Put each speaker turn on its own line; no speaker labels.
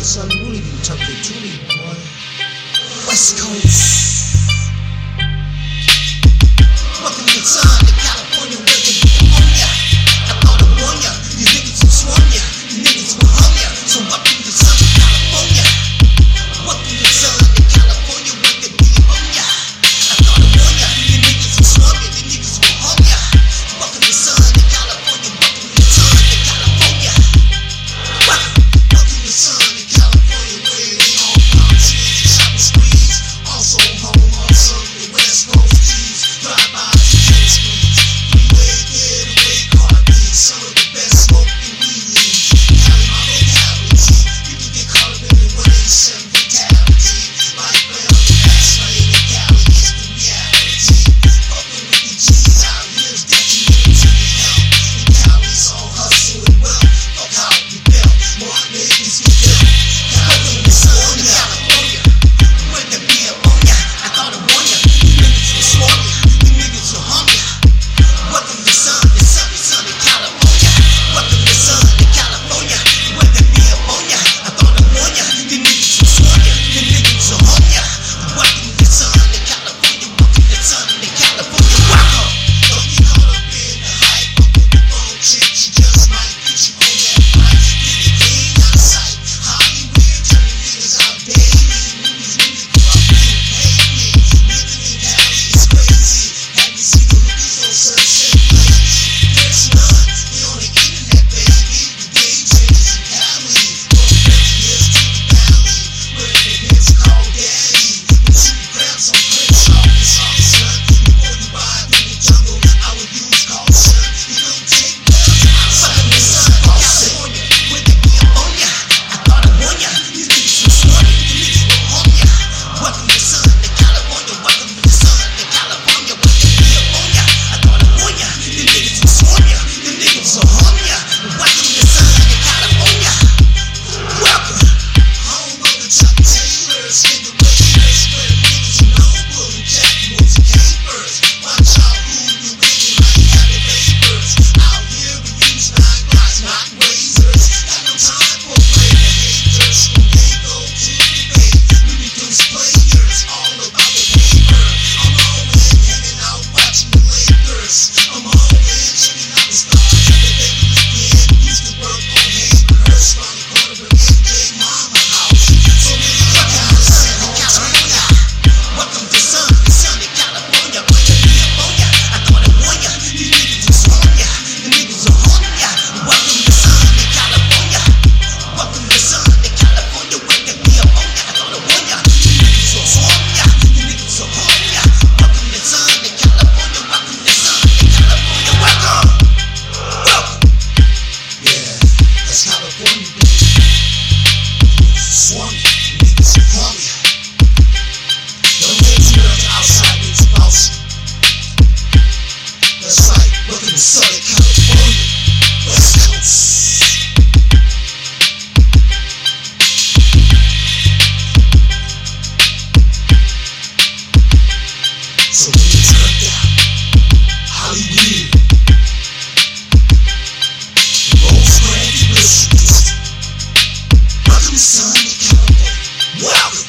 It's unruly, Kentucky, truly, boy. West Coast. Charlie Lee. Welcome.